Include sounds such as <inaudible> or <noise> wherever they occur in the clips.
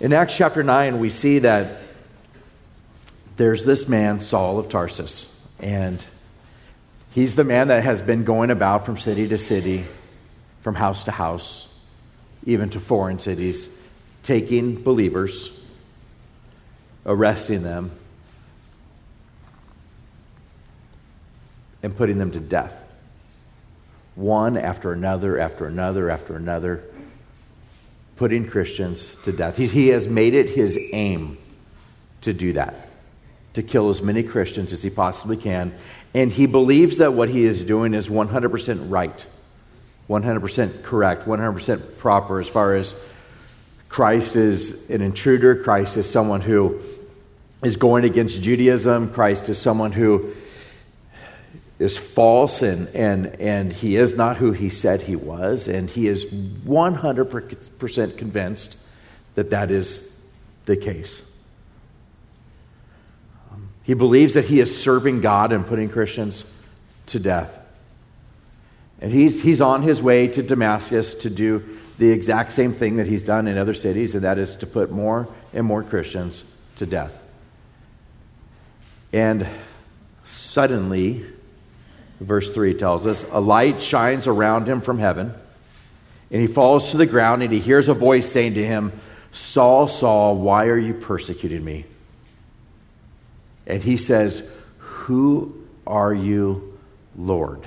In Acts chapter 9, we see that there's this man, Saul of Tarsus, and he's the man that has been going about from city to city, from house to house, even to foreign cities, taking believers, arresting them, and putting them to death. One after another, after another, after another, putting Christians to death. He, he has made it his aim to do that, to kill as many Christians as he possibly can. And he believes that what he is doing is 100% right, 100% correct, 100% proper as far as Christ is an intruder, Christ is someone who is going against Judaism, Christ is someone who is false and, and, and he is not who he said he was, and he is 100% convinced that that is the case. Um, he believes that he is serving God and putting Christians to death. And he's, he's on his way to Damascus to do the exact same thing that he's done in other cities, and that is to put more and more Christians to death. And suddenly, verse 3 tells us, a light shines around him from heaven, and he falls to the ground, and he hears a voice saying to him, Saul, Saul, why are you persecuting me? And he says, Who are you, Lord?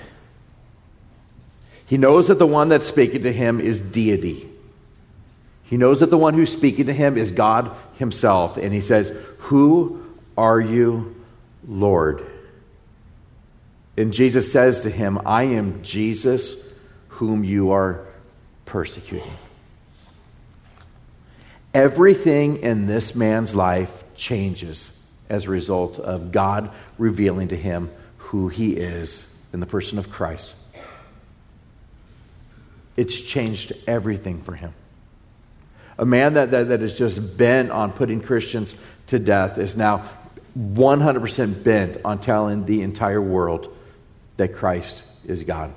He knows that the one that's speaking to him is deity. He knows that the one who's speaking to him is God himself. And he says, Who are you, Lord? And Jesus says to him, I am Jesus whom you are persecuting. Everything in this man's life changes as a result of God revealing to him who he is in the person of Christ. It's changed everything for him. A man that, that, that is just bent on putting Christians to death is now 100% bent on telling the entire world that Christ is God,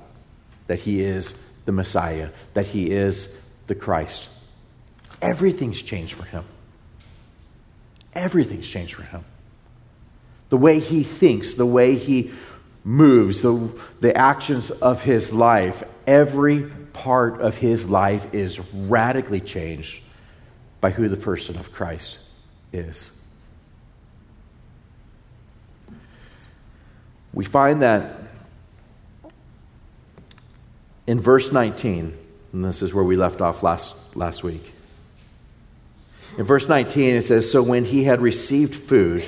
that He is the Messiah, that He is the Christ. Everything's changed for Him. Everything's changed for Him. The way He thinks, the way He moves, the, the actions of His life, every part of His life is radically changed by who the person of Christ is. We find that in verse 19, and this is where we left off last, last week. In verse 19, it says, So when he had received food,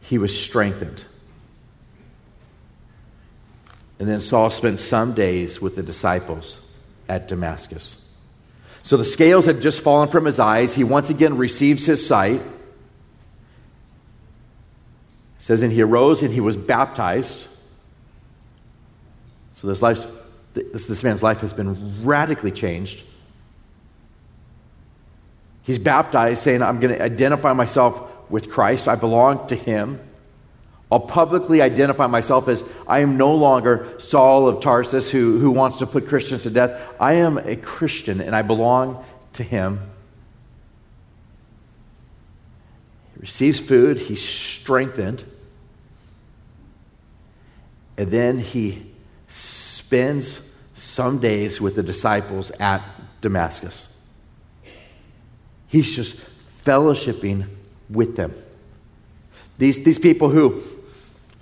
he was strengthened. And then Saul spent some days with the disciples at Damascus. So the scales had just fallen from his eyes. He once again receives his sight. It says, And he arose and he was baptized. So this, life's, this, this man's life has been radically changed. He's baptized, saying, I'm going to identify myself with Christ. I belong to him. I'll publicly identify myself as I am no longer Saul of Tarsus who, who wants to put Christians to death. I am a Christian and I belong to him. He receives food, he's strengthened, and then he spends some days with the disciples at Damascus. He's just fellowshipping with them. These, these people who,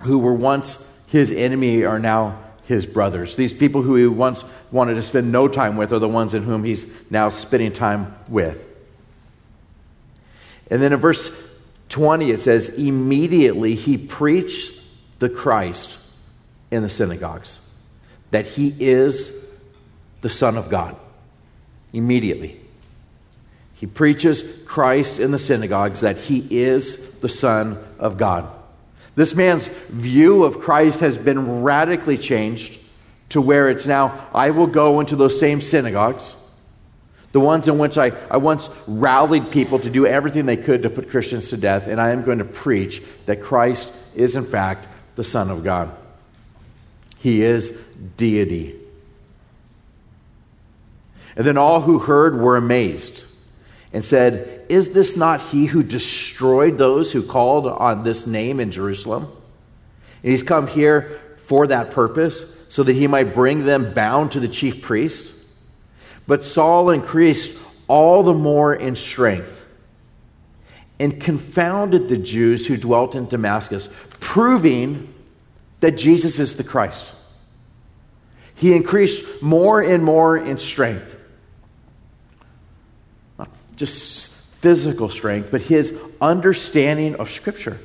who were once his enemy are now his brothers. These people who he once wanted to spend no time with are the ones in whom he's now spending time with. And then in verse 20, it says, Immediately he preached the Christ in the synagogues that he is the Son of God immediately. He preaches Christ in the synagogues that he is the Son of God. This man's view of Christ has been radically changed to where it's now, I will go into those same synagogues, the ones in which I, I once rallied people to do everything they could to put Christians to death, and I am going to preach that Christ is, in fact, the Son of God. He is deity. And then all who heard were amazed and said, Is this not he who destroyed those who called on this name in Jerusalem? And he's come here for that purpose, so that he might bring them bound to the chief priest. But Saul increased all the more in strength and confounded the Jews who dwelt in Damascus, proving that Jesus is the Christ. He increased more and more in strength. Not just physical strength, but his understanding of Scripture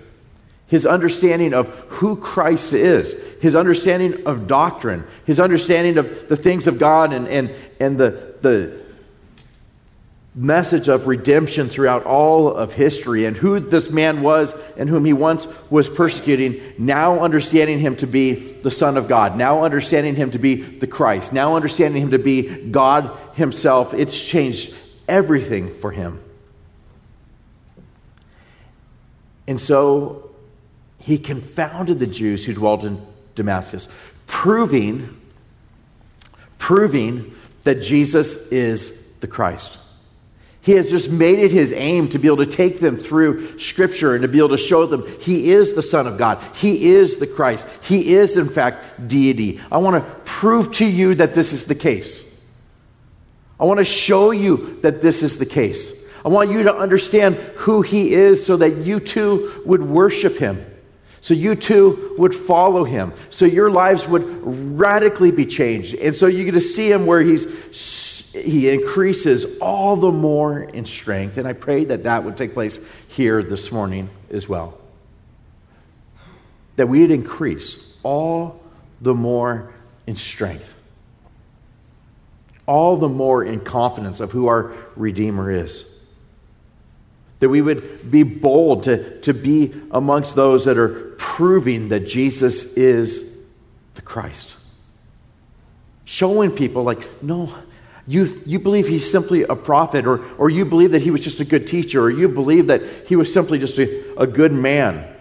his understanding of who Christ is, his understanding of doctrine, his understanding of the things of God and, and, and the, the message of redemption throughout all of history and who this man was and whom he once was persecuting, now understanding him to be the Son of God, now understanding him to be the Christ, now understanding him to be God himself. It's changed everything for him. And so he confounded the Jews who dwelt in Damascus, proving, proving that Jesus is the Christ. He has just made it his aim to be able to take them through Scripture and to be able to show them he is the Son of God. He is the Christ. He is, in fact, deity. I want to prove to you that this is the case. I want to show you that this is the case. I want you to understand who he is so that you too would worship him. So you too would follow him. So your lives would radically be changed. And so you get to see him where he's he increases all the more in strength. And I pray that that would take place here this morning as well. That we'd increase all the more in strength, all the more in confidence of who our Redeemer is. That we would be bold to, to be amongst those that are proving that Jesus is the Christ. Showing people, like, no, you, you believe he's simply a prophet, or, or you believe that he was just a good teacher, or you believe that he was simply just a, a good man,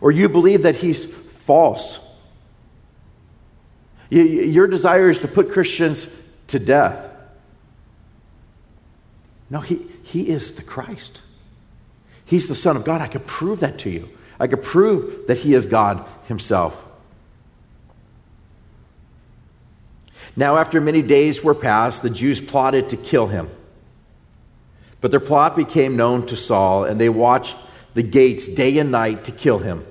or you believe that he's false. You, your desire is to put Christians to death. No, he, he is the Christ. He's the Son of God. I could prove that to you. I could prove that He is God Himself. Now, after many days were passed, the Jews plotted to kill him. But their plot became known to Saul, and they watched the gates day and night to kill him.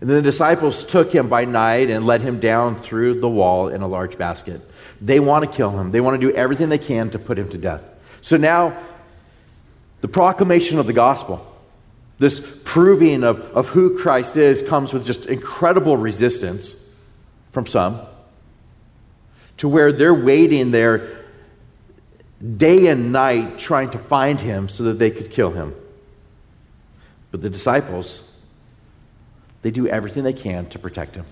And then the disciples took him by night and let him down through the wall in a large basket. They want to kill him, they want to do everything they can to put him to death. So now the proclamation of the gospel, this proving of, of who Christ is, comes with just incredible resistance from some, to where they're waiting there day and night trying to find him so that they could kill him. But the disciples, they do everything they can to protect him.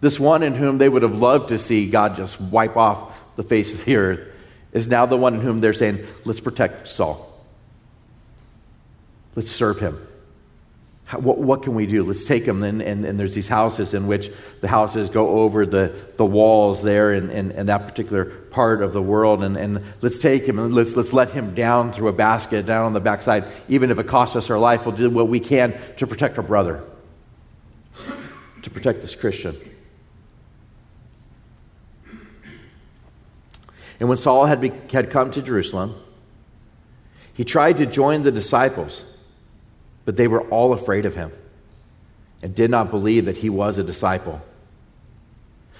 This one in whom they would have loved to see God just wipe off the face of the earth is now the one in whom they're saying, let's protect Saul. Let's serve him. What, what, can we do? Let's take him. And, and, and, there's these houses in which the houses go over the, the walls there in, in, in that particular part of the world. And, and let's take him and let's, let's let him down through a basket down on the backside. Even if it costs us our life, we'll do what we can to protect our brother, to protect this Christian. And when Saul had, be, had come to Jerusalem, he tried to join the disciples but they were all afraid of him and did not believe that he was a disciple.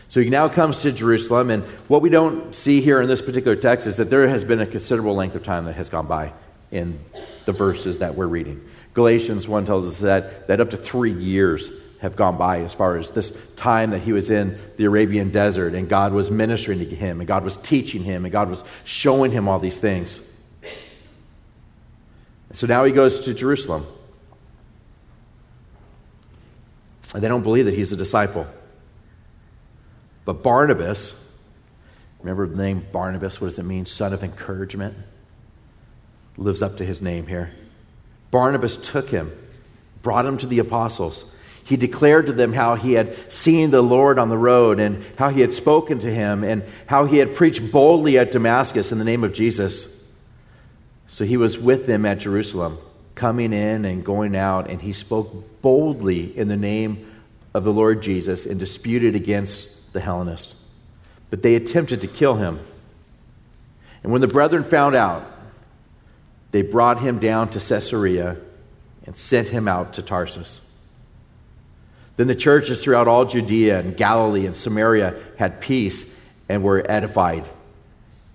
So he now comes to Jerusalem, and what we don't see here in this particular text is that there has been a considerable length of time that has gone by in the verses that we're reading. Galatians 1 tells us that, that up to three years have gone by as far as this time that he was in the Arabian desert, and God was ministering to him, and God was teaching him, and God was showing him all these things. So now he goes to Jerusalem. And they don't believe that he's a disciple. But Barnabas, remember the name Barnabas? What does it mean? Son of encouragement. Lives up to his name here. Barnabas took him, brought him to the apostles. He declared to them how he had seen the Lord on the road and how he had spoken to him and how he had preached boldly at Damascus in the name of Jesus. So he was with them at Jerusalem, coming in and going out, and he spoke boldly in the name of the Lord Jesus and disputed against the Hellenists. But they attempted to kill him. And when the brethren found out, they brought him down to Caesarea and sent him out to Tarsus. Then the churches throughout all Judea and Galilee and Samaria had peace and were edified.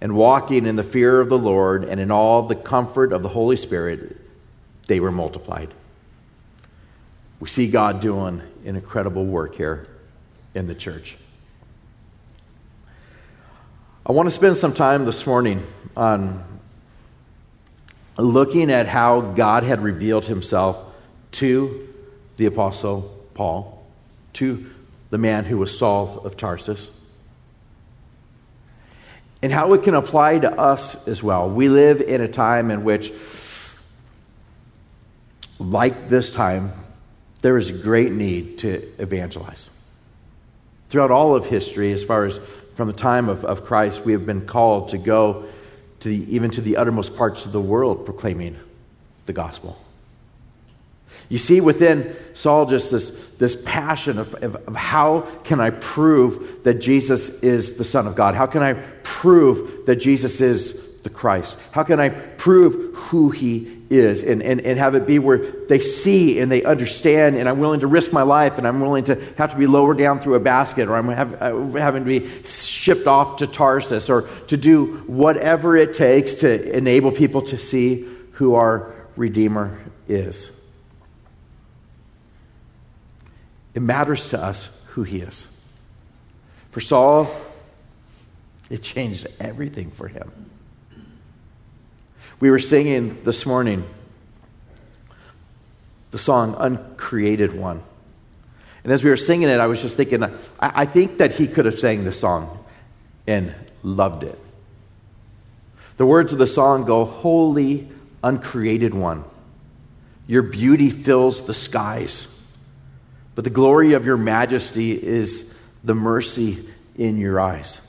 And walking in the fear of the Lord and in all the comfort of the Holy Spirit, they were multiplied. We see God doing an incredible work here in the church. I want to spend some time this morning on looking at how God had revealed himself to the Apostle Paul, to the man who was Saul of Tarsus, and how it can apply to us as well. We live in a time in which, like this time, there is great need to evangelize. Throughout all of history, as far as from the time of, of Christ, we have been called to go to the, even to the uttermost parts of the world proclaiming the gospel. You see within Saul just this, this passion of, of, of, how can I prove that Jesus is the Son of God? How can I prove that Jesus is the Christ? How can I prove who he is and, and, and have it be where they see and they understand and I'm willing to risk my life and I'm willing to have to be lowered down through a basket or I'm have, uh, having to be shipped off to Tarsus or to do whatever it takes to enable people to see who our Redeemer is. It matters to us who he is. For Saul, it changed everything for him. We were singing this morning the song Uncreated One. And as we were singing it, I was just thinking, I, I think that he could have sang the song and loved it. The words of the song go, Holy, uncreated one, your beauty fills the skies. But the glory of your majesty is the mercy in your eyes.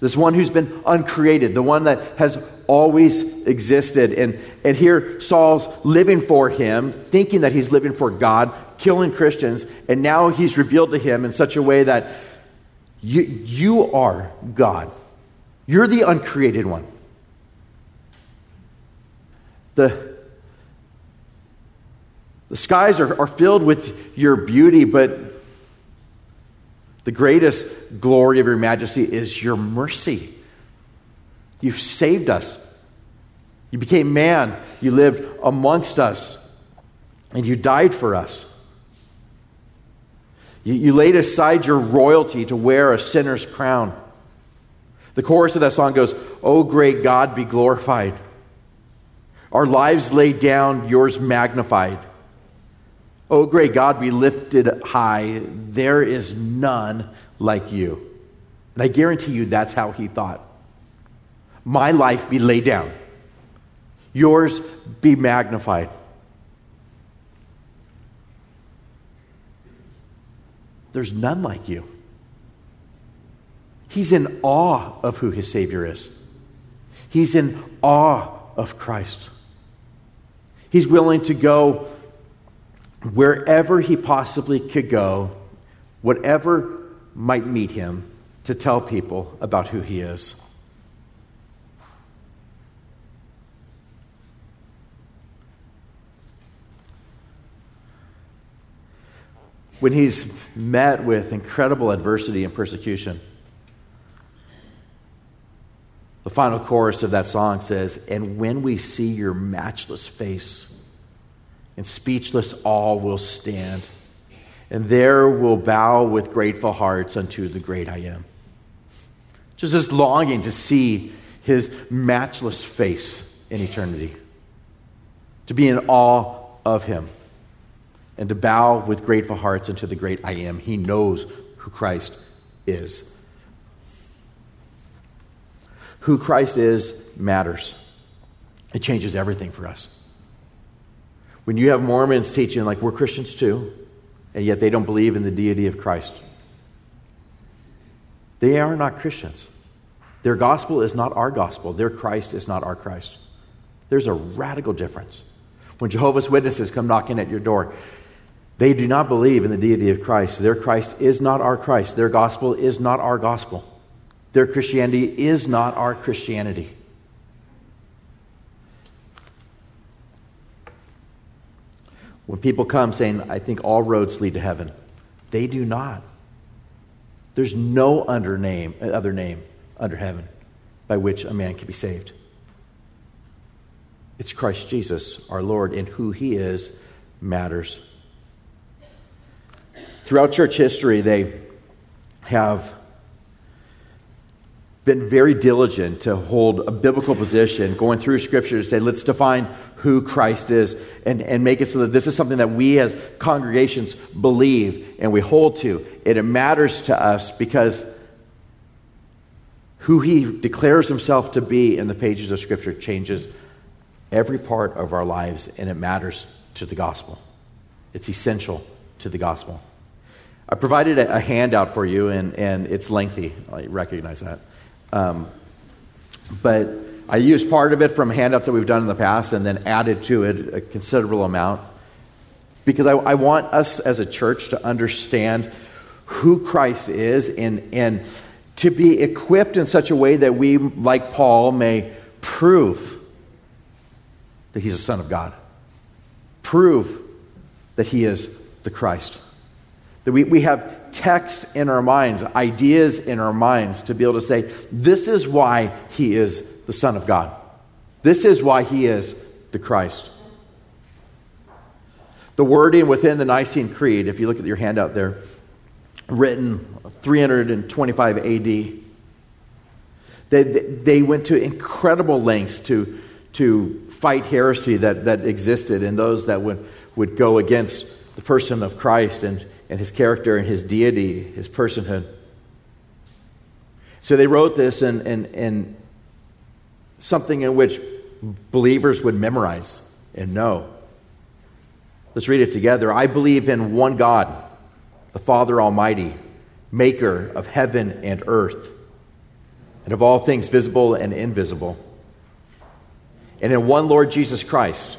This one who's been uncreated, the one that has always existed. And, and here Saul's living for him, thinking that he's living for God, killing Christians, and now he's revealed to him in such a way that you, you are God. You're the uncreated one. The the skies are, are filled with your beauty, but the greatest glory of your majesty is your mercy. You've saved us. You became man. You lived amongst us. And you died for us. You, you laid aside your royalty to wear a sinner's crown. The chorus of that song goes, O great God, be glorified. Our lives laid down, yours magnified. O great God, be lifted high. There is none like you. And I guarantee you that's how he thought. My life be laid down, yours be magnified. There's none like you. He's in awe of who his Savior is. He's in awe of Christ. He's willing to go wherever he possibly could go, whatever might meet him, to tell people about who he is. When he's met with incredible adversity and persecution, the final chorus of that song says, And when we see your matchless face, and speechless all will stand, and there will bow with grateful hearts unto the great I am. Just this longing to see his matchless face in eternity, to be in awe of him, and to bow with grateful hearts unto the great I am. He knows who Christ is. Who Christ is matters. It changes everything for us. When you have Mormons teaching, like we're Christians too, and yet they don't believe in the deity of Christ, they are not Christians. Their gospel is not our gospel. Their Christ is not our Christ. There's a radical difference. When Jehovah's Witnesses come knocking at your door, they do not believe in the deity of Christ. Their Christ is not our Christ. Their gospel is not our gospel. Their Christianity is not our Christianity. When people come saying, I think all roads lead to heaven, they do not. There's no under name, uh, other name under heaven by which a man can be saved. It's Christ Jesus, our Lord, and who he is matters. Throughout church history, they have been very diligent to hold a biblical position, going through Scripture to say, let's define who Christ is and, and make it so that this is something that we as congregations believe and we hold to. And it matters to us because who he declares himself to be in the pages of Scripture changes every part of our lives and it matters to the gospel. It's essential to the gospel. I provided a, handout for you, and, and it's lengthy. I recognize that. Um, but I used part of it from handouts that we've done in the past and then added to it a considerable amount because I, I want us as a church to understand who Christ is and, and to be equipped in such a way that we, like Paul, may prove that he's a son of God, prove that he is the Christ. That we, we have text in our minds, ideas in our minds to be able to say, this is why he is the Son of God. This is why he is the Christ. The wording within the Nicene Creed, if you look at your handout there, written 325 AD, they, they went to incredible lengths to, to fight heresy that, that existed and those that would, would go against the person of Christ and, and his character and his deity, his personhood. So they wrote this and, and, and something in which believers would memorize and know. Let's read it together. I believe in one God, the Father Almighty, maker of heaven and earth, and of all things visible and invisible, and in one Lord Jesus Christ,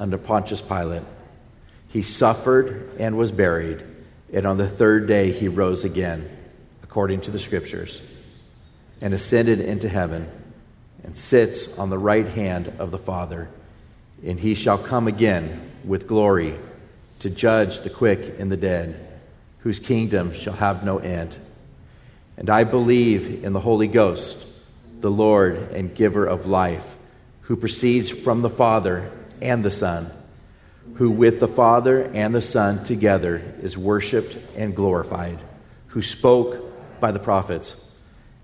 under Pontius Pilate. He suffered and was buried, and on the third day he rose again according to the Scriptures, and ascended into heaven, and sits on the right hand of the Father. And he shall come again with glory to judge the quick and the dead, whose kingdom shall have no end. And I believe in the Holy Ghost, the Lord and giver of life, who proceeds from the Father and the Son, who with the Father and the Son together is worshiped and glorified, who spoke by the prophets.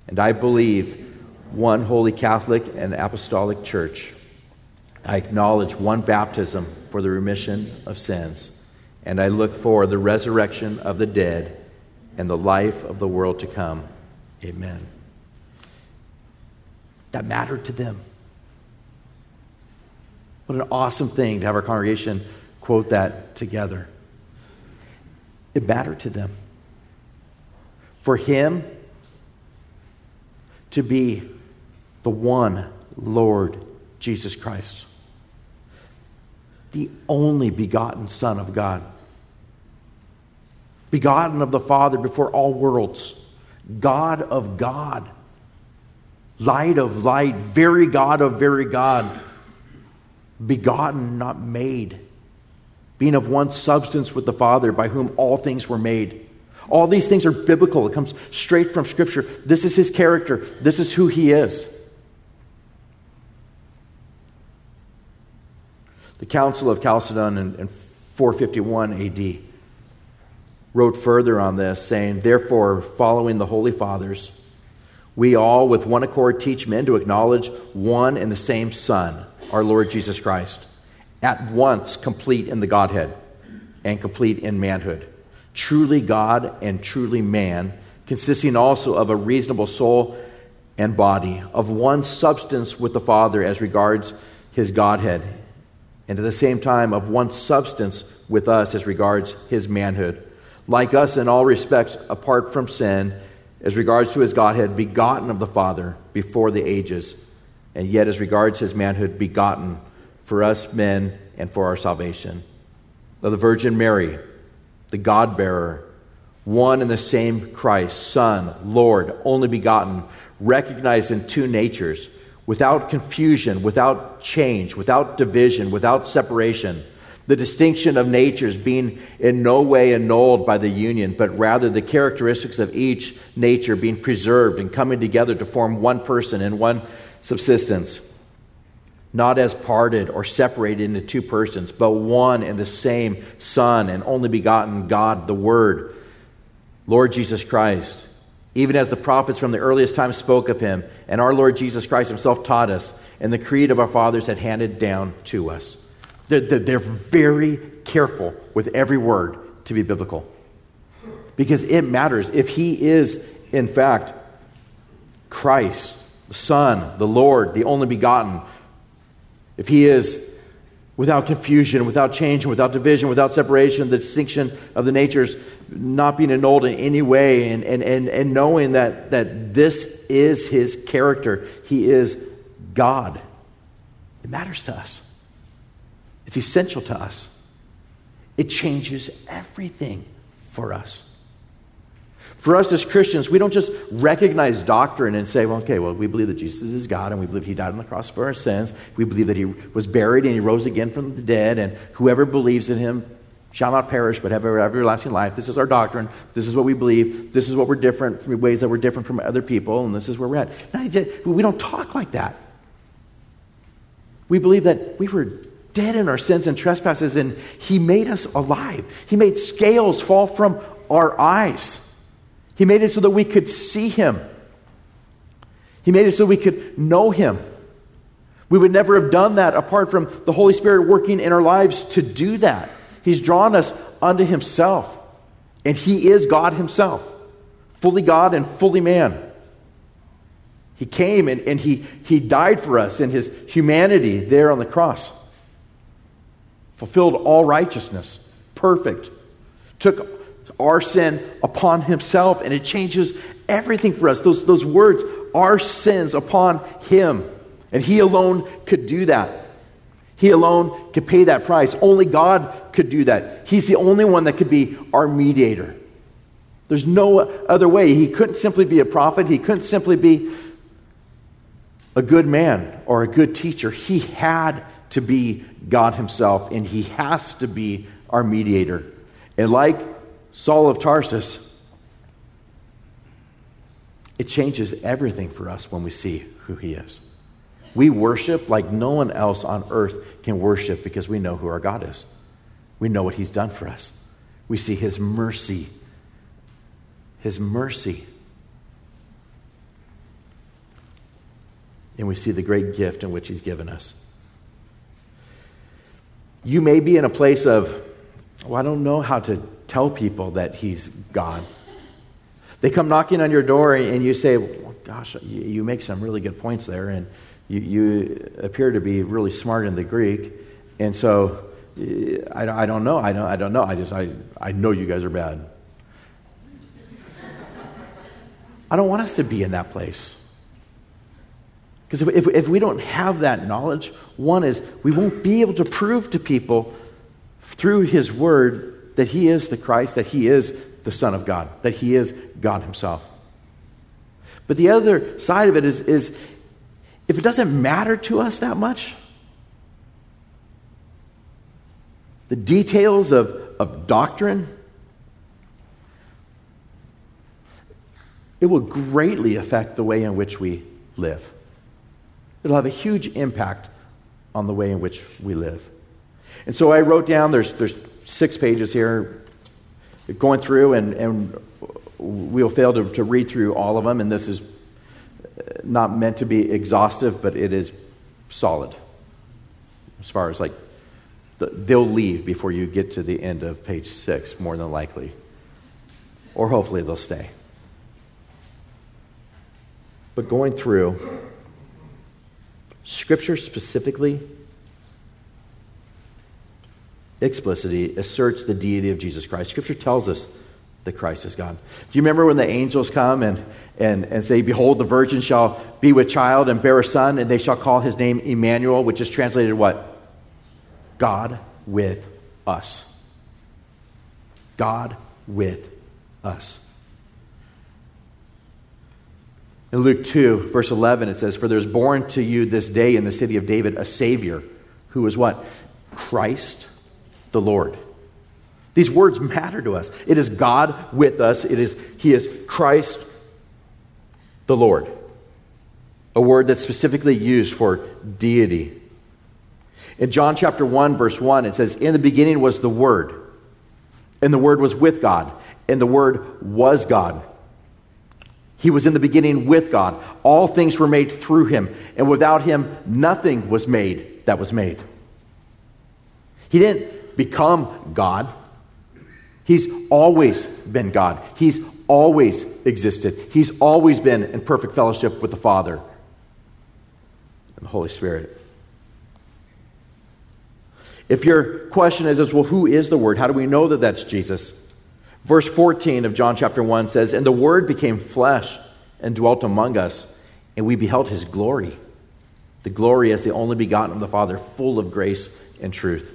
And I believe one holy Catholic and apostolic church. I acknowledge one baptism for the remission of sins. And I look for the resurrection of the dead and the life of the world to come. Amen. That mattered to them. What an awesome thing to have our congregation quote that together. It mattered to them for him to be the one Lord Jesus Christ, the only begotten Son of God, begotten of the Father before all worlds, God of God, light of light, very God of very God, begotten, not made, being of one substance with the Father, by whom all things were made all these things are biblical. It comes straight from Scripture. This is his character, this is who he is. The Council of Chalcedon in, in 451 AD wrote further on this, saying, Therefore, following the Holy Fathers, We all, with one accord, teach men to acknowledge one and the same Son, our Lord Jesus Christ, at once complete in the Godhead and complete in manhood, truly God and truly man, consisting also of a reasonable soul and body, of one substance with the Father as regards his Godhead, and at the same time of one substance with us as regards his manhood. Like us in all respects, apart from sin, as regards to his Godhead, begotten of the Father before the ages, and yet as regards his manhood, begotten for us men and for our salvation. Of the Virgin Mary, the God bearer, one and the same Christ, Son, Lord, only begotten, recognized in two natures, without confusion, without change, without division, without separation the distinction of natures being in no way annulled by the union, but rather the characteristics of each nature being preserved and coming together to form one person and one subsistence, not as parted or separated into two persons, but one and the same Son and only begotten God, the Word, Lord Jesus Christ. Even as the prophets from the earliest time spoke of him, and our Lord Jesus Christ himself taught us, and the creed of our fathers had handed down to us. They're, they're very careful with every word to be biblical because it matters. If he is, in fact, Christ, the Son, the Lord, the only begotten, if he is without confusion, without change, without division, without separation, the distinction of the natures not being annulled in any way, and, and, and, and knowing that, that this is his character, he is God. It matters to us. It's essential to us. It changes everything for us. For us as Christians, we don't just recognize doctrine and say, well, okay, well, we believe that Jesus is God and we believe he died on the cross for our sins. We believe that he was buried and he rose again from the dead, and whoever believes in him shall not perish but have everlasting life. This is our doctrine. This is what we believe. This is what we're different, from ways that we're different from other people, and this is where we're at. we don't talk like that. We believe that we were dead in our sins and trespasses, and He made us alive. He made scales fall from our eyes. He made it so that we could see Him. He made it so we could know Him. We would never have done that apart from the Holy Spirit working in our lives to do that. He's drawn us unto Himself, and He is God Himself, fully God and fully man. He came and, and he, he died for us in His humanity there on the cross fulfilled all righteousness, perfect, took our sin upon himself, and it changes everything for us. Those, those words, our sins upon him. And he alone could do that. He alone could pay that price. Only God could do that. He's the only one that could be our mediator. There's no other way. He couldn't simply be a prophet, he couldn't simply be a good man or a good teacher. He had to be God Himself, and He has to be our mediator. And like Saul of Tarsus, it changes everything for us when we see who He is. We worship like no one else on earth can worship because we know who our God is. We know what He's done for us. We see His mercy. His mercy. And we see the great gift in which He's given us. You may be in a place of, well, I don't know how to tell people that He's God. They come knocking on your door and you say, well, Gosh, you make some really good points there, and you, you appear to be really smart in the Greek. And so eh, I, I don't know. I don't, I don't know. I just, I, I know you guys are bad. I don't want us to be in that place. Because if, if, if, we don't have that knowledge, one is we won't be able to prove to people through His Word that He is the Christ, that He is the Son of God, that He is God Himself. But the other side of it is, is if it doesn't matter to us that much, the details of, of doctrine, it will greatly affect the way in which we live. It'll have a huge impact on the way in which we live. And so I wrote down, there's, there's six pages here going through, and, and we'll fail to, to read through all of them, and this is uh, not meant to be exhaustive, but it is solid. As far as like, they'll leave before you get to the end of page six, more than likely. Or hopefully they'll stay. But going through, Scripture specifically, explicitly asserts the deity of Jesus Christ. Scripture tells us that Christ is God. Do you remember when the angels come and, and, and say, Behold, the virgin shall be with child and bear a son, and they shall call his name Emmanuel, which is translated what? God with us. God with us. In Luke 2, verse 11, it says, For there's born to you this day in the city of David a Savior, who is what? Christ the Lord. These words matter to us. It is God with us. It is He is Christ the Lord. A word that's specifically used for deity. In John chapter 1, verse 1, it says, In the beginning was the Word, and the Word was with God, and the Word was God. He was in the beginning with God. All things were made through him, and without him, nothing was made that was made. He didn't become God. He's always been God. He's always existed. He's always been in perfect fellowship with the Father and the Holy Spirit. If your question is, well, who is the Word? How do we know that that's Jesus? Verse 14 of John chapter 1 says, And the Word became flesh and dwelt among us, and we beheld his glory. The glory as the only begotten of the Father, full of grace and truth.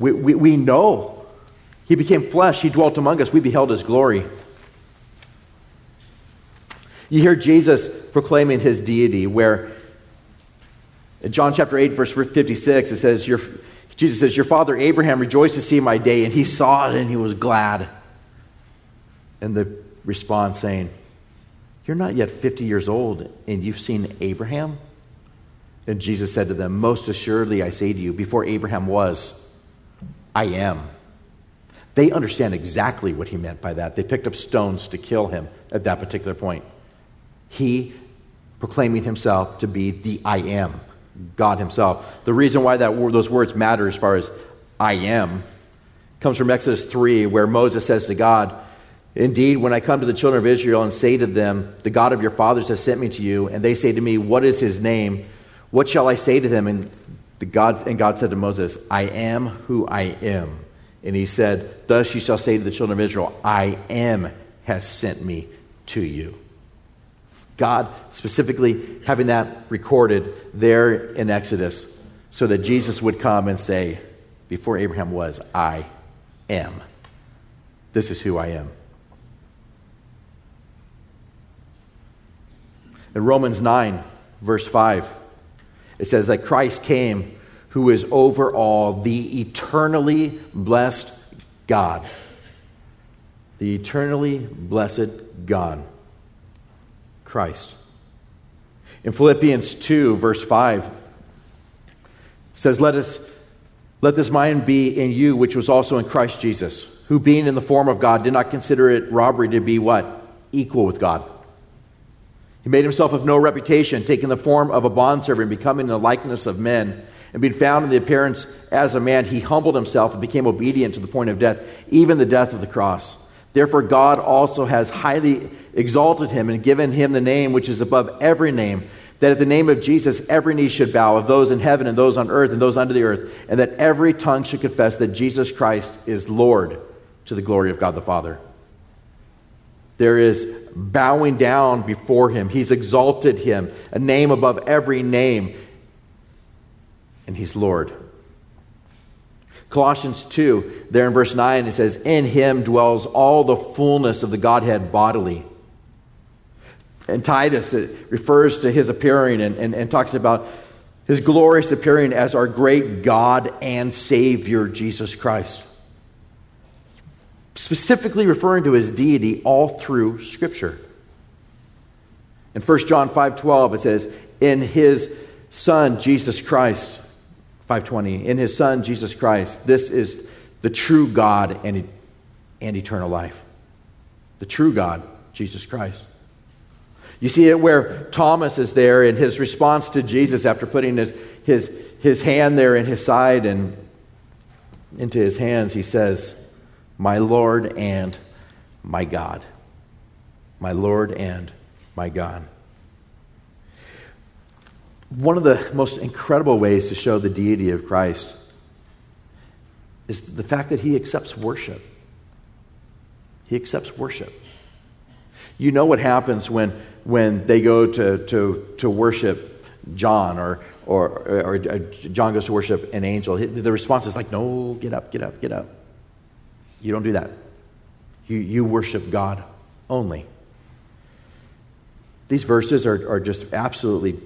We, we, we know he became flesh, He dwelt among us. We beheld His glory. You hear Jesus proclaiming His deity, where in John chapter 8, verse 56, it says, your, Jesus says, Your father Abraham rejoiced to see my day, and he saw it and he was glad. And the response saying, You're not yet 50 years old, and you've seen Abraham? And Jesus said to them, Most assuredly I say to you, before Abraham was, I am. They understand exactly what he meant by that. They picked up stones to kill him at that particular point. He proclaiming himself to be the I am, God himself. The reason why that, those words matter as far as I am comes from Exodus 3, where Moses says to God, Indeed, when I come to the children of Israel and say to them, The God of your fathers has sent me to you, and they say to me, What is his name? What shall I say to them? And, the God, and God said to Moses, I am who I am. And he said, Thus you shall say to the children of Israel, I am has sent me to you. God specifically having that recorded there in Exodus so that Jesus would come and say, Before Abraham was, I am. This is who I am. In Romans 9, verse 5, it says that Christ came who is over all, the eternally blessed God. The eternally blessed God, Christ. In Philippians 2, verse 5, says, Let us let this mind be in you, which was also in Christ Jesus, who being in the form of God did not consider it robbery to be what? Equal with God. Made himself of no reputation, taking the form of a bondservant, becoming in the likeness of men and being found in the appearance as a man, he humbled himself and became obedient to the point of death, even the death of the cross. Therefore, God also has highly exalted him and given him the name which is above every name, that at the name of Jesus every knee should bow, of those in heaven and those on earth and those under the earth, and that every tongue should confess that Jesus Christ is Lord to the glory of God the Father. There is bowing down before him. He's exalted him, a name above every name and He's Lord. Colossians 2, there in verse 9, it says, In Him dwells all the fullness of the Godhead bodily. And Titus, it refers to His appearing and, and, and talks about His glorious appearing as our great God and Savior, Jesus Christ. Specifically referring to His deity all through Scripture. In 1 John 5.12, it says, In His Son, Jesus Christ, 520 in his son jesus christ this is the true god and, and eternal life the true god jesus christ You see it where Thomas is there in his response to Jesus after putting his, his, his hand there in his side and into his hands, he says, My Lord and my God. My Lord and my God. One of the most incredible ways to show the deity of Christ is the fact that he accepts worship. He accepts worship. You know what happens when, when they go to, to, to worship John or, or, or, John goes to worship an angel. The response is like, no, get up, get up, get up. You don't do that. You, you worship God only. These verses are, are just absolutely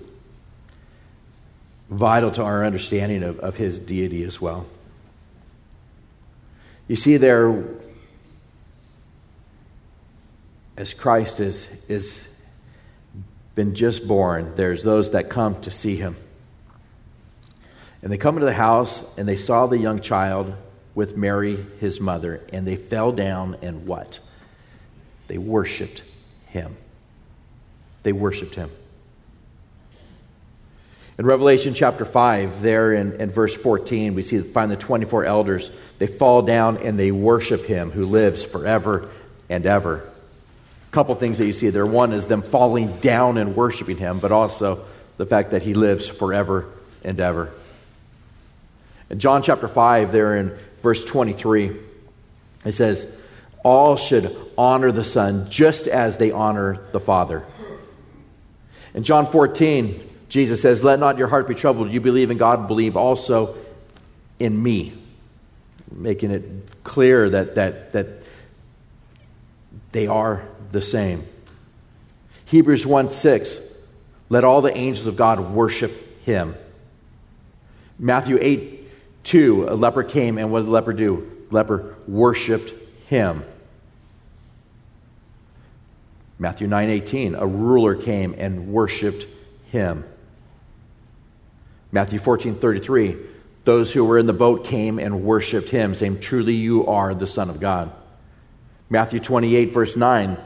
vital to our understanding of, of his deity as well. You see, there, as Christ is, is been just born, there's those that come to see him. And they come into the house and they saw the young child with Mary, his mother, and they fell down and what? They worshiped him. They worshiped him. In Revelation chapter 5, there in, in verse 14, we see find the 24 elders. They fall down and they worship him who lives forever and ever. A couple things that you see there. One is them falling down and worshiping him, but also the fact that he lives forever and ever. In John chapter 5, there in verse 23, it says, All should honor the Son just as they honor the Father. In John 14, Jesus says, Let not your heart be troubled. You believe in God, believe also in me. Making it clear that, that, that they are the same. Hebrews 1 6, let all the angels of God worship him. Matthew 8 2, a leper came, and what did the leper do? The leper worshiped him. Matthew 9 18, a ruler came and worshiped him. Matthew 14 33, those who were in the boat came and worshiped him, saying, Truly you are the Son of God. Matthew 28, verse 9,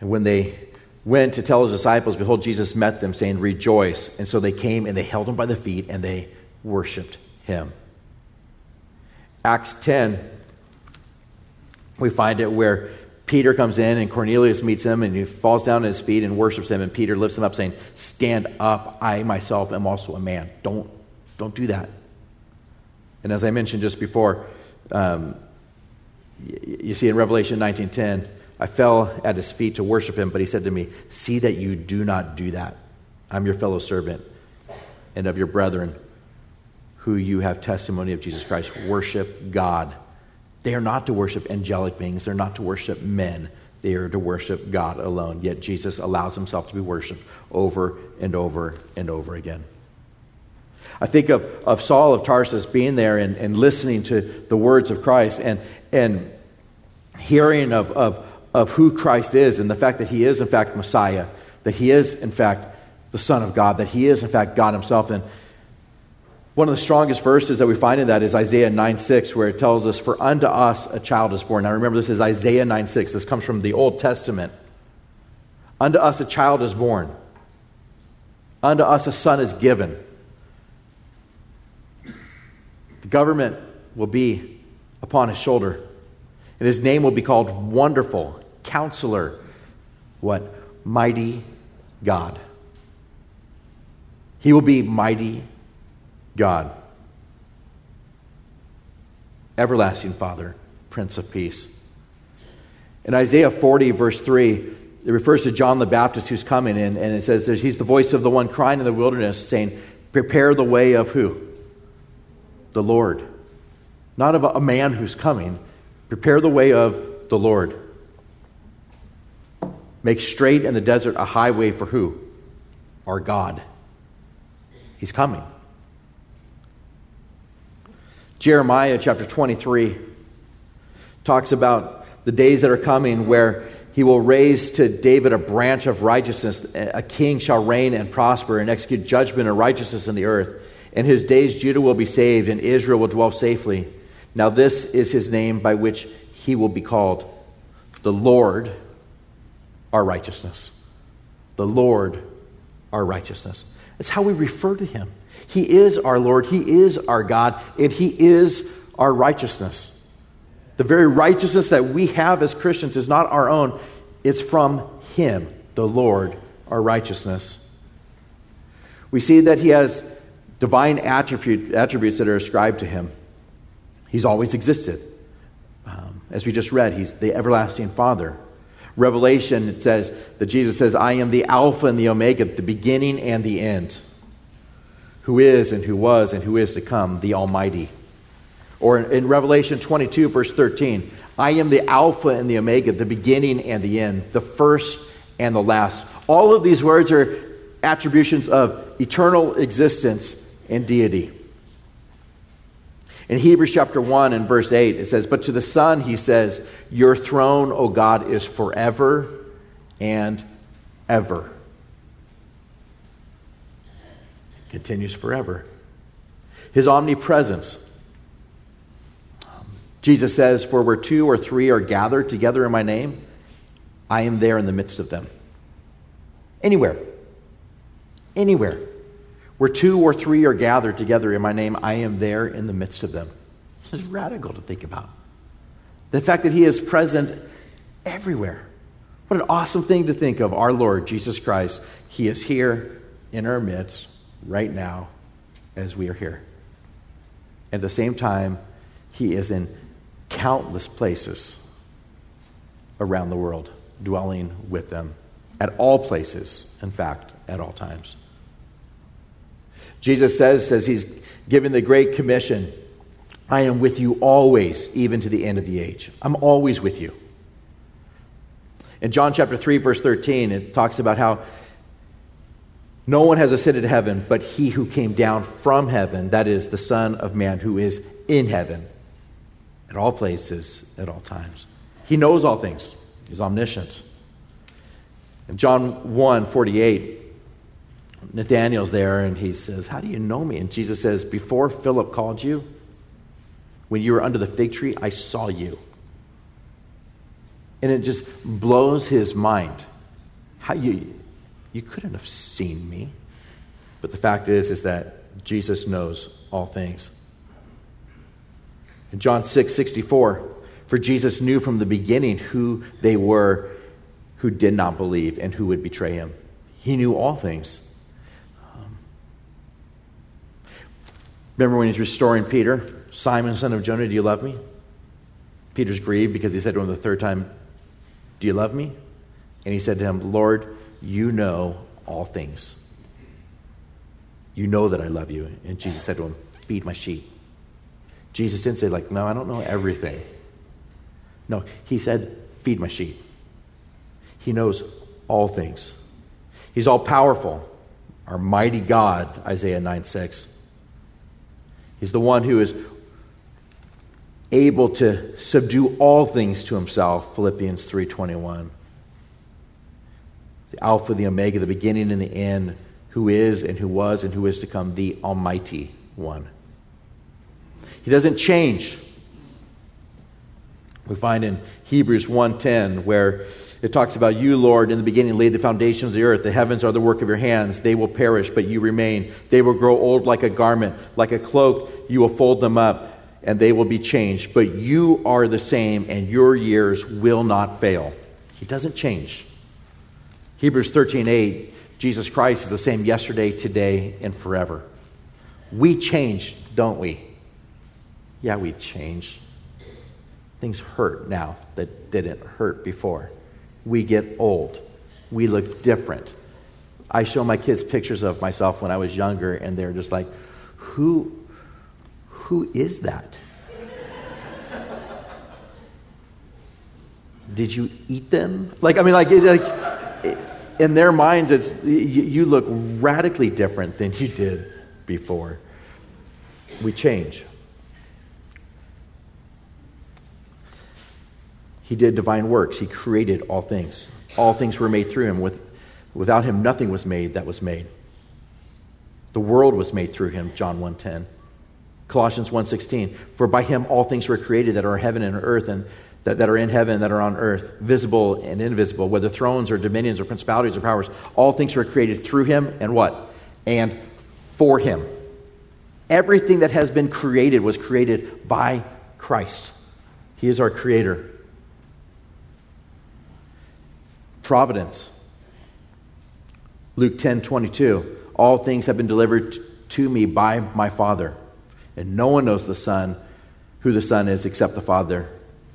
and when they went to tell his disciples, behold, Jesus met them, saying, Rejoice. And so they came and they held him by the feet and they worshiped him. Acts 10, we find it where Peter comes in and Cornelius meets him and he falls down at his feet and worships him. And Peter lifts him up, saying, Stand up. I myself am also a man. Don't, don't do that. And as I mentioned just before, um, you see in Revelation 19:10, I fell at his feet to worship him, but he said to me, See that you do not do that. I'm your fellow servant and of your brethren who you have testimony of Jesus Christ. Worship God. They are not to worship angelic beings, they're not to worship men. They are to worship God alone. Yet Jesus allows himself to be worshiped over and over and over again. I think of, of Saul of Tarsus being there and, and listening to the words of Christ and, and hearing of, of, of who Christ is and the fact that he is, in fact, Messiah, that he is, in fact, the Son of God, that he is, in fact, God himself. And one of the strongest verses that we find in that is Isaiah 9 6, where it tells us, For unto us a child is born. Now remember, this is Isaiah 9 6. This comes from the Old Testament. Unto us a child is born, unto us a son is given. The government will be upon his shoulder, and his name will be called Wonderful, Counselor, what? Mighty God. He will be mighty God. Everlasting Father, Prince of Peace. In Isaiah 40, verse 3, it refers to John the Baptist who's coming in, and it says he's the voice of the one crying in the wilderness, saying, Prepare the way of who? The Lord. Not of a man who's coming. Prepare the way of the Lord. Make straight in the desert a highway for who? Our God. He's coming. Jeremiah chapter 23 talks about the days that are coming where he will raise to David a branch of righteousness. A king shall reign and prosper and execute judgment and righteousness in the earth. In his days, Judah will be saved and Israel will dwell safely. Now, this is his name by which he will be called the Lord our righteousness. The Lord, our righteousness. That's how we refer to him. He is our Lord, He is our God, and He is our righteousness. The very righteousness that we have as Christians is not our own, it's from Him, the Lord, our righteousness. We see that He has divine attribute, attributes that are ascribed to Him. He's always existed. Um, as we just read, He's the everlasting Father. Revelation, it says that Jesus says, I am the Alpha and the Omega, the beginning and the end, who is and who was and who is to come, the Almighty. Or in Revelation 22, verse 13, I am the Alpha and the Omega, the beginning and the end, the first and the last. All of these words are attributions of eternal existence and deity. In Hebrews chapter 1 and verse 8, it says, But to the Son, he says, Your throne, O God, is forever and ever. Continues forever. His omnipresence. Jesus says, For where two or three are gathered together in my name, I am there in the midst of them. Anywhere. Anywhere. Where two or three are gathered together in my name, I am there in the midst of them. This is radical to think about. The fact that He is present everywhere. What an awesome thing to think of our Lord Jesus Christ. He is here in our midst right now as we are here. At the same time, He is in countless places around the world, dwelling with them at all places, in fact, at all times. Jesus says, as he's given the Great Commission, I am with you always, even to the end of the age. I'm always with you. In John chapter 3, verse 13, it talks about how no one has ascended to heaven but he who came down from heaven, that is, the Son of Man who is in heaven, at all places, at all times. He knows all things, he's omniscient. In John 1 48, Nathanael's there and he says, How do you know me? And Jesus says, Before Philip called you, when you were under the fig tree, I saw you. And it just blows his mind. How you you couldn't have seen me. But the fact is is that Jesus knows all things. In John 6 64, for Jesus knew from the beginning who they were who did not believe and who would betray him. He knew all things. Um, remember when he's restoring Peter? Simon, son of Jonah, do you love me? Peter's grieved because he said to him the third time, Do you love me? And he said to him, Lord, you know all things. You know that I love you. And Jesus said to him, Feed my sheep. Jesus didn't say, like, no, I don't know everything. No, he said, Feed my sheep. He knows all things. He's all powerful. Our mighty God, Isaiah 9 6. He's the one who is able to subdue all things to himself, Philippians 3:21. The Alpha, the Omega, the beginning and the end, who is and who was and who is to come, the Almighty One. He doesn't change. We find in Hebrews 1:10 where it talks about you, Lord, in the beginning laid the foundations of the earth. The heavens are the work of your hands. They will perish, but you remain. They will grow old like a garment, like a cloak. You will fold them up, and they will be changed. But you are the same, and your years will not fail. He doesn't change. Hebrews 13 8, Jesus Christ is the same yesterday, today, and forever. We change, don't we? Yeah, we change. Things hurt now that didn't hurt before we get old. We look different. I show my kids pictures of myself when I was younger, and they're just like, who, who is that? <laughs> Did you eat them? Like, I mean, like, like in their minds, it's you, look radically different than you did before. We change. He did divine works. He created all things. All things were made through him. With, without him, nothing was made that was made. The world was made through him, John 1.10. Colossians 1.16, for by him all things were created that are heaven and earth, and that, that are in heaven, that are on earth, visible and invisible, whether thrones or dominions or principalities or powers, all things were created through him and what? And for him. Everything that has been created was created by Christ. He is our creator. Providence. Luke 10 22. All things have been delivered to me by my Father. And no one knows the Son, who the Son is, except the Father,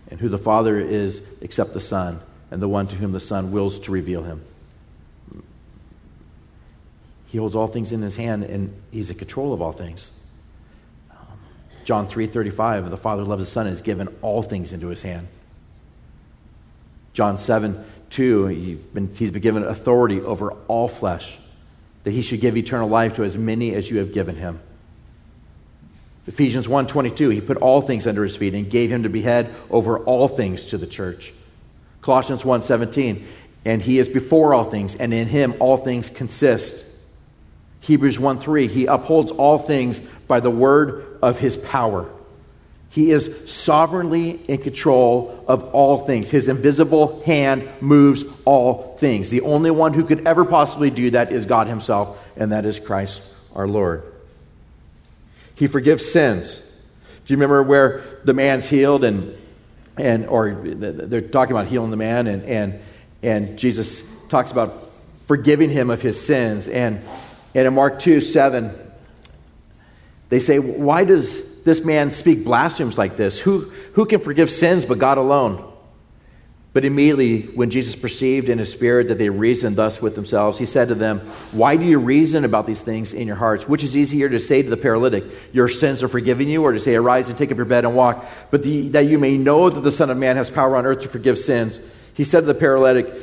and who the Father is, except the Son, and the one to whom the Son wills to reveal him. He holds all things in his hand, and he's in control of all things. John 3:35, the Father loves the Son and has given all things into his hand. John 7, 2, been, he's been given authority over all flesh, that he should give eternal life to as many as you have given him. Ephesians 1:22, he put all things under his feet and gave him to be head over all things to the church. Colossians 1:17, and he is before all things, and in him all things consist. Hebrews 1 3, he upholds all things by the word of his power. He is sovereignly in control of all things. His invisible hand moves all things. The only one who could ever possibly do that is God Himself, and that is Christ our Lord. He forgives sins. Do you remember where the man's healed and and or they're talking about healing the man and and and Jesus talks about forgiving him of his sins and and in Mark 2 7, they say, Why does this man speak blasphemies like this? Who, who can forgive sins but God alone? But immediately, when Jesus perceived in his spirit that they reasoned thus with themselves, he said to them, Why do you reason about these things in your hearts? Which is easier to say to the paralytic, Your sins are forgiven you, or to say, Arise and take up your bed and walk? But the, that you may know that the Son of Man has power on earth to forgive sins, he said to the paralytic,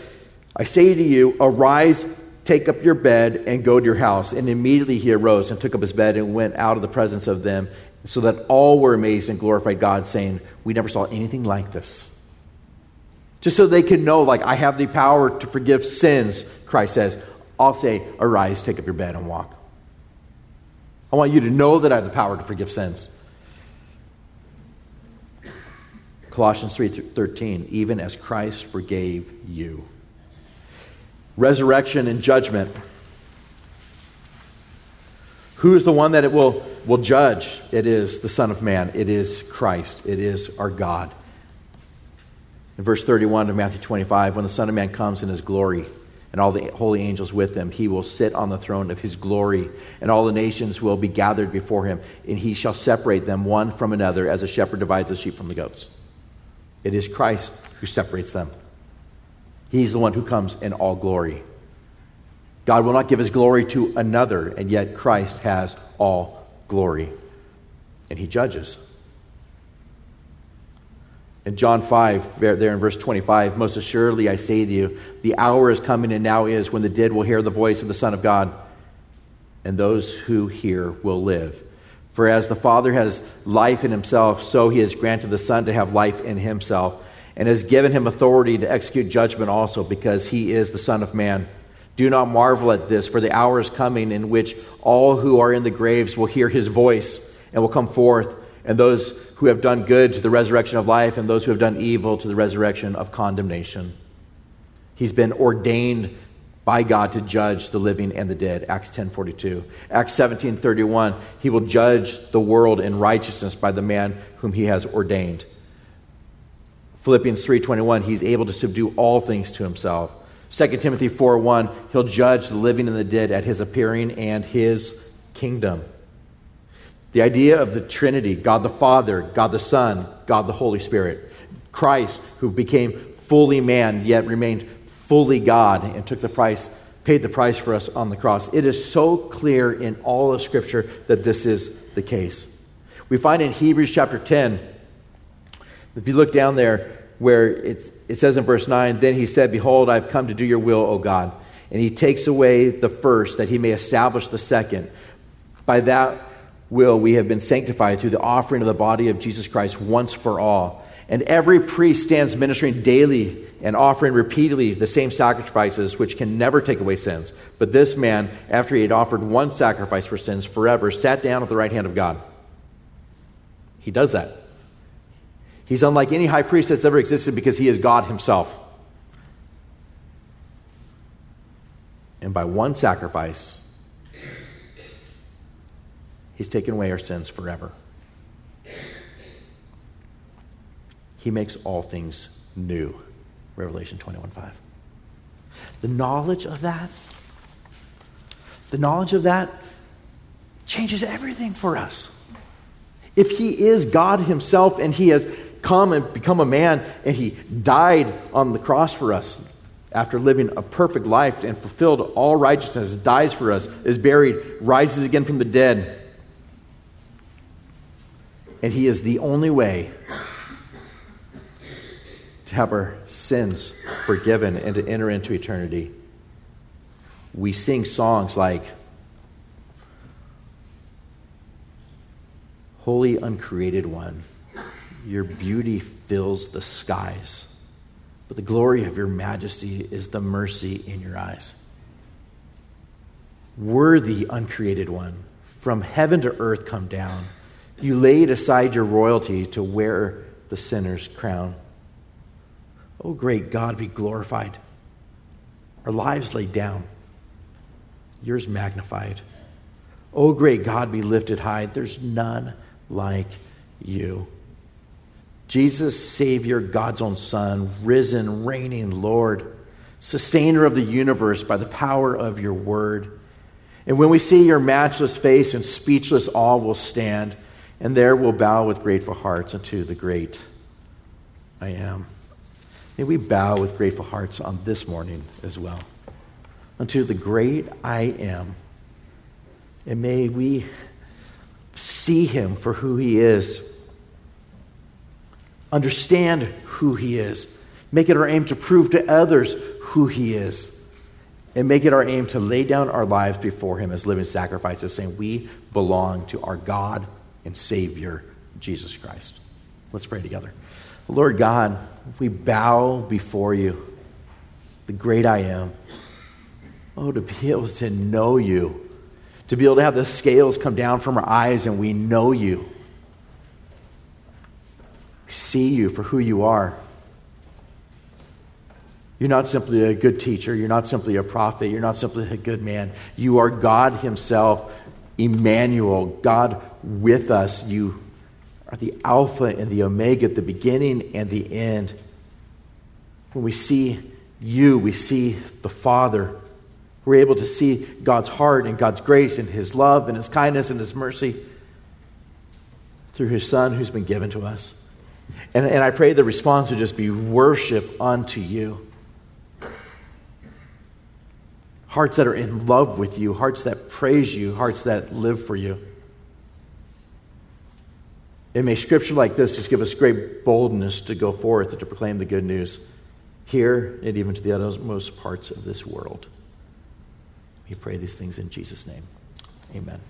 I say to you, Arise Take up your bed and go to your house. And immediately he arose and took up his bed and went out of the presence of them, so that all were amazed and glorified God, saying, We never saw anything like this. Just so they can know, like, I have the power to forgive sins, Christ says, I'll say, Arise, take up your bed, and walk. I want you to know that I have the power to forgive sins. Colossians 3:13 even as Christ forgave you resurrection and judgment. Who is the one that it will, will judge? It is the Son of Man. It is Christ. It is our God. In verse 31 of Matthew 25, when the Son of Man comes in his glory and all the holy angels with him, he will sit on the throne of his glory, and all the nations will be gathered before him, and he shall separate them one from another as a shepherd divides the sheep from the goats. It is Christ who separates them. He's the one who comes in all glory. God will not give his glory to another, and yet Christ has all glory. And he judges. In John 5, there in verse 25, most assuredly I say to you, the hour is coming and now is when the dead will hear the voice of the Son of God, and those who hear will live. For as the Father has life in himself, so he has granted the Son to have life in himself and has given him authority to execute judgment also, because he is the Son of Man. Do not marvel at this, for the hour is coming in which all who are in the graves will hear his voice and will come forth, and those who have done good to the resurrection of life, and those who have done evil to the resurrection of condemnation. He's been ordained by God to judge the living and the dead. Acts 10:42. Acts 17:31, he will judge the world in righteousness by the man whom he has ordained. Philippians 3:21, he's able to subdue all things to himself. 2 Timothy 4:1, he'll judge the living and the dead at his appearing and his kingdom. The idea of the Trinity, God the Father, God the Son, God the Holy Spirit. Christ who became fully man yet remained fully God and took the price paid the price for us on the cross. It is so clear in all of scripture that this is the case. We find in Hebrews chapter 10 if you look down there, where it, it says in verse 9, Then he said, Behold, I've come to do your will, O God. And he takes away the first, that he may establish the second. By that will we have been sanctified through the offering of the body of Jesus Christ once for all. And every priest stands ministering daily and offering repeatedly the same sacrifices, which can never take away sins. But this man, after he had offered one sacrifice for sins forever, sat down at the right hand of God. He does that. He's unlike any high priest that's ever existed because he is God himself. And by one sacrifice, he's taken away our sins forever. He makes all things new. Revelation 21 5. The knowledge of that, the knowledge of that changes everything for us. If he is God himself and he has come and become a man and he died on the cross for us after living a perfect life and fulfilled all righteousness, dies for us, is buried, rises again from the dead. And he is the only way to have our sins forgiven and to enter into eternity. We sing songs like, Holy Uncreated One, your beauty fills the skies, but the glory of your majesty is the mercy in your eyes. Worthy Uncreated One, from heaven to earth come down. You laid aside your royalty to wear the sinner's crown. Oh, great God, be glorified. Our lives laid down, yours magnified. Oh, great God, be lifted high. There's none like you. Jesus, Savior, God's own Son, risen, reigning Lord, sustainer of the universe by the power of your word. And when we see your matchless face and speechless awe will stand, and there we'll bow with grateful hearts unto the great I am. May we bow with grateful hearts on this morning as well unto the great I am. And may we see him for who he is, understand who he is, make it our aim to prove to others who he is, and make it our aim to lay down our lives before him as living sacrifices, saying we belong to our God and Savior, Jesus Christ. Let's pray together. Lord God, we bow before you, the great I am. Oh, to be able to know you, to be able to have the scales come down from our eyes and we know you, see you for who you are. You're not simply a good teacher. You're not simply a prophet. You're not simply a good man. You are God Himself, Emmanuel, God with us. You are the Alpha and the Omega, the beginning and the end. When we see you, we see the Father. We're able to see God's heart and God's grace and His love and His kindness and His mercy through His Son who's been given to us. And, and I pray the response would just be worship unto you. Hearts that are in love with you, hearts that praise you, hearts that live for you. And may scripture like this just give us great boldness to go forth and to proclaim the good news here and even to the uttermost parts of this world. We pray these things in Jesus' name. Amen.